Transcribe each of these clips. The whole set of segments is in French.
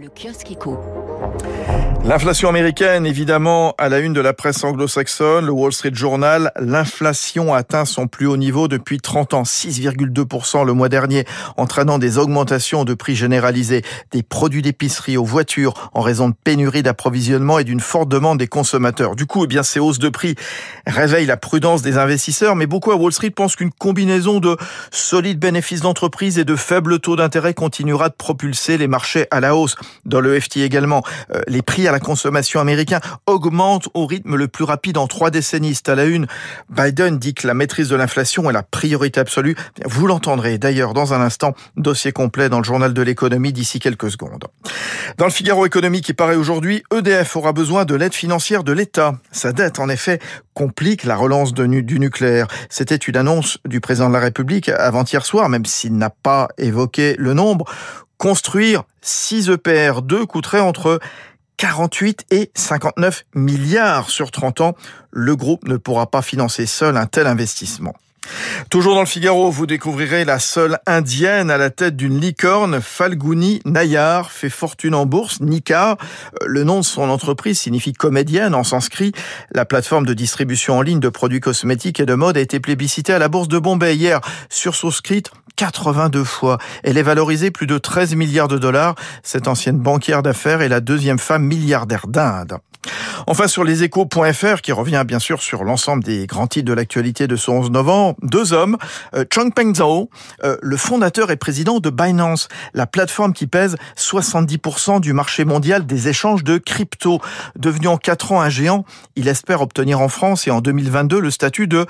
Le kiosque. L'inflation américaine, évidemment, à la une de la presse anglo-saxonne, le Wall Street Journal, l'inflation atteint son plus haut niveau depuis 30 ans, 6,2% le mois dernier, entraînant des augmentations de prix généralisés, des produits d'épicerie aux voitures, en raison de pénurie d'approvisionnement et d'une forte demande des consommateurs. Du coup, eh bien, ces hausses de prix réveillent la prudence des investisseurs, mais beaucoup à Wall Street pensent qu'une combinaison de solides bénéfices d'entreprise et de faibles taux d'intérêt continuera de propulser les marchés à la hausse. Dans le FT également, euh, les prix à la consommation américain augmentent au rythme le plus rapide en trois décennies. à la une. Biden dit que la maîtrise de l'inflation est la priorité absolue. Vous l'entendrez d'ailleurs dans un instant. Dossier complet dans le journal de l'économie d'ici quelques secondes. Dans le Figaro économique qui paraît aujourd'hui, EDF aura besoin de l'aide financière de l'État. Sa dette, en effet, complique la relance du nucléaire. C'était une annonce du président de la République avant-hier soir, même s'il n'a pas évoqué le nombre. Construire 6 EPR2 coûterait entre 48 et 59 milliards sur 30 ans. Le groupe ne pourra pas financer seul un tel investissement. Toujours dans le Figaro, vous découvrirez la seule indienne à la tête d'une licorne, Falguni Nayar, fait fortune en bourse, Nika. Le nom de son entreprise signifie comédienne en sanskrit. La plateforme de distribution en ligne de produits cosmétiques et de mode a été plébiscitée à la bourse de Bombay hier, sursouscrite 82 fois. Elle est valorisée plus de 13 milliards de dollars. Cette ancienne banquière d'affaires est la deuxième femme milliardaire d'Inde. Enfin, sur leséchos.fr, qui revient bien sûr sur l'ensemble des grands titres de l'actualité de ce 11 novembre, deux hommes, euh, Changpeng Zhao, euh, le fondateur et président de Binance, la plateforme qui pèse 70% du marché mondial des échanges de crypto. Devenu en quatre ans un géant, il espère obtenir en France et en 2022 le statut de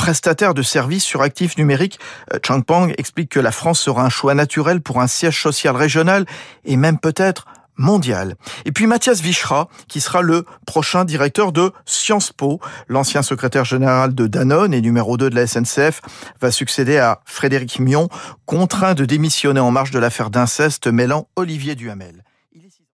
prestataire de services sur actifs numériques. Euh, Changpeng explique que la France sera un choix naturel pour un siège social régional et même peut-être mondial. Et puis Mathias Vichra, qui sera le prochain directeur de Sciences Po. L'ancien secrétaire général de Danone et numéro 2 de la SNCF va succéder à Frédéric Mion, contraint de démissionner en marge de l'affaire d'inceste mêlant Olivier Duhamel.